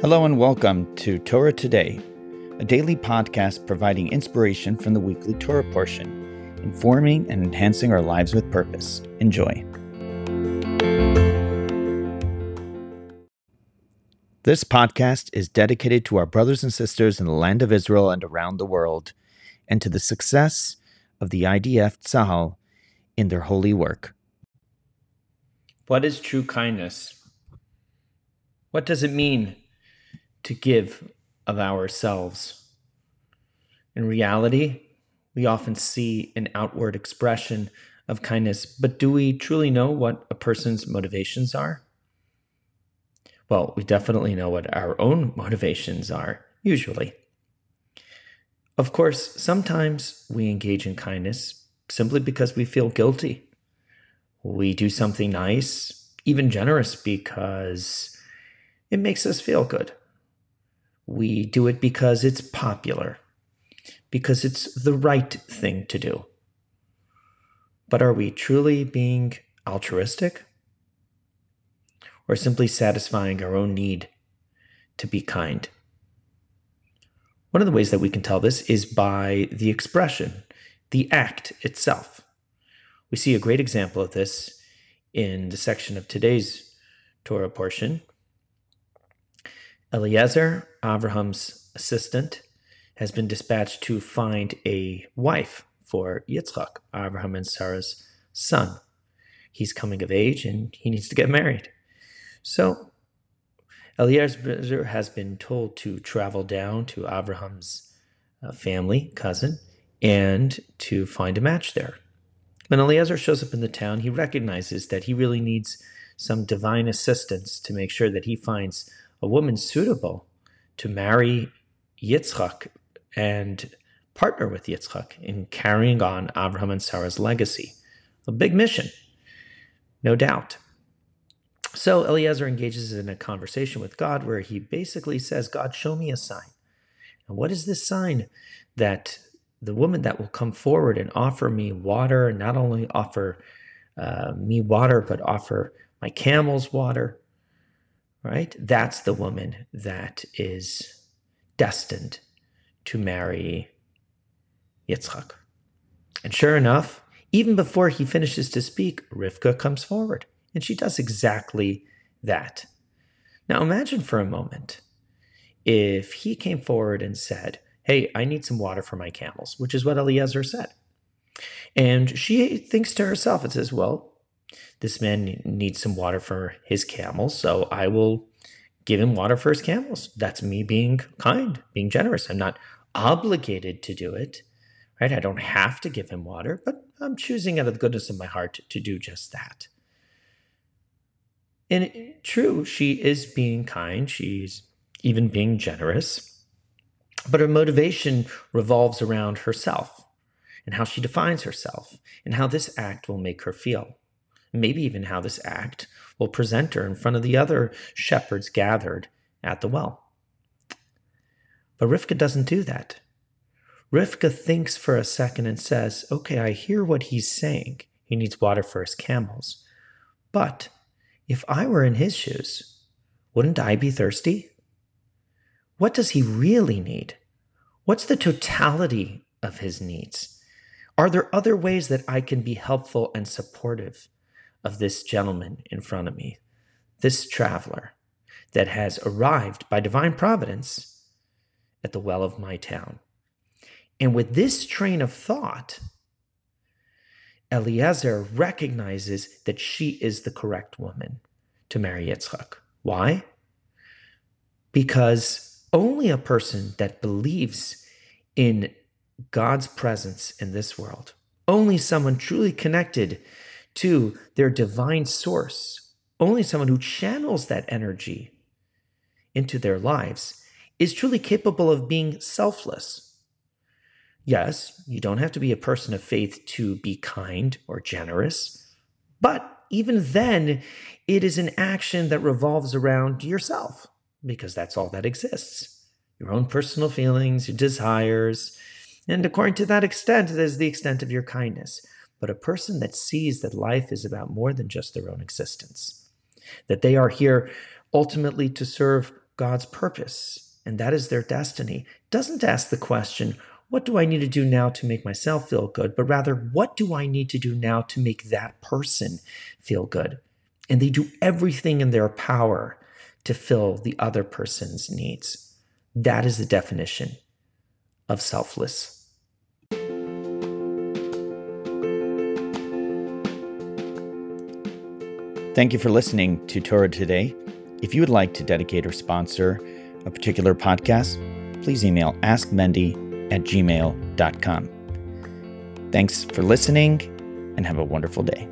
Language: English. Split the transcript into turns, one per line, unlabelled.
Hello and welcome to Torah Today, a daily podcast providing inspiration from the weekly Torah portion, informing and enhancing our lives with purpose. Enjoy. This podcast is dedicated to our brothers and sisters in the land of Israel and around the world, and to the success of the IDF Tzahal in their holy work.
What is true kindness? What does it mean to give of ourselves. In reality, we often see an outward expression of kindness, but do we truly know what a person's motivations are? Well, we definitely know what our own motivations are, usually. Of course, sometimes we engage in kindness simply because we feel guilty. We do something nice, even generous, because it makes us feel good. We do it because it's popular, because it's the right thing to do. But are we truly being altruistic? Or simply satisfying our own need to be kind? One of the ways that we can tell this is by the expression, the act itself. We see a great example of this in the section of today's Torah portion, Eliezer, Abraham's assistant, has been dispatched to find a wife for Yitzchak, Abraham and Sarah's son. He's coming of age and he needs to get married. So Eliezer has been told to travel down to Abraham's uh, family, cousin, and to find a match there. When Eliezer shows up in the town, he recognizes that he really needs some divine assistance to make sure that he finds a woman suitable to marry Yitzchak and partner with Yitzchak in carrying on Abraham and Sarah's legacy. A big mission, no doubt. So Eliezer engages in a conversation with God where he basically says, God, show me a sign. And what is this sign that the woman that will come forward and offer me water, not only offer uh, me water, but offer my camels water, right? That's the woman that is destined to marry Yitzchak. And sure enough, even before he finishes to speak, Rivka comes forward, and she does exactly that. Now imagine for a moment if he came forward and said, Hey, I need some water for my camels, which is what Eliezer said. And she thinks to herself and says, Well, this man needs some water for his camels, so I will give him water for his camels. That's me being kind, being generous. I'm not obligated to do it, right? I don't have to give him water, but I'm choosing out of the goodness of my heart to do just that. And true, she is being kind. She's even being generous. But her motivation revolves around herself and how she defines herself and how this act will make her feel maybe even how this act will present her in front of the other shepherds gathered at the well. But Rivka doesn't do that. Rivka thinks for a second and says, Okay, I hear what he's saying. He needs water for his camels. But if I were in his shoes, wouldn't I be thirsty? What does he really need? What's the totality of his needs? Are there other ways that I can be helpful and supportive? Of this gentleman in front of me, this traveler that has arrived by divine providence at the well of my town. And with this train of thought, Eliezer recognizes that she is the correct woman to marry Yitzchak. Why? Because only a person that believes in God's presence in this world, only someone truly connected to their divine source, only someone who channels that energy into their lives is truly capable of being selfless. Yes, you don't have to be a person of faith to be kind or generous, but even then, it is an action that revolves around yourself because that's all that exists your own personal feelings, your desires. And according to that extent, is the extent of your kindness but a person that sees that life is about more than just their own existence, that they are here ultimately to serve God's purpose, and that is their destiny, doesn't ask the question, what do I need to do now to make myself feel good? But rather, what do I need to do now to make that person feel good? And they do everything in their power to fill the other person's needs. That is the definition of selfless.
Thank you for listening to Torah today. If you would like to dedicate or sponsor a particular podcast, please email askmendy at gmail.com. Thanks for listening and have a wonderful day.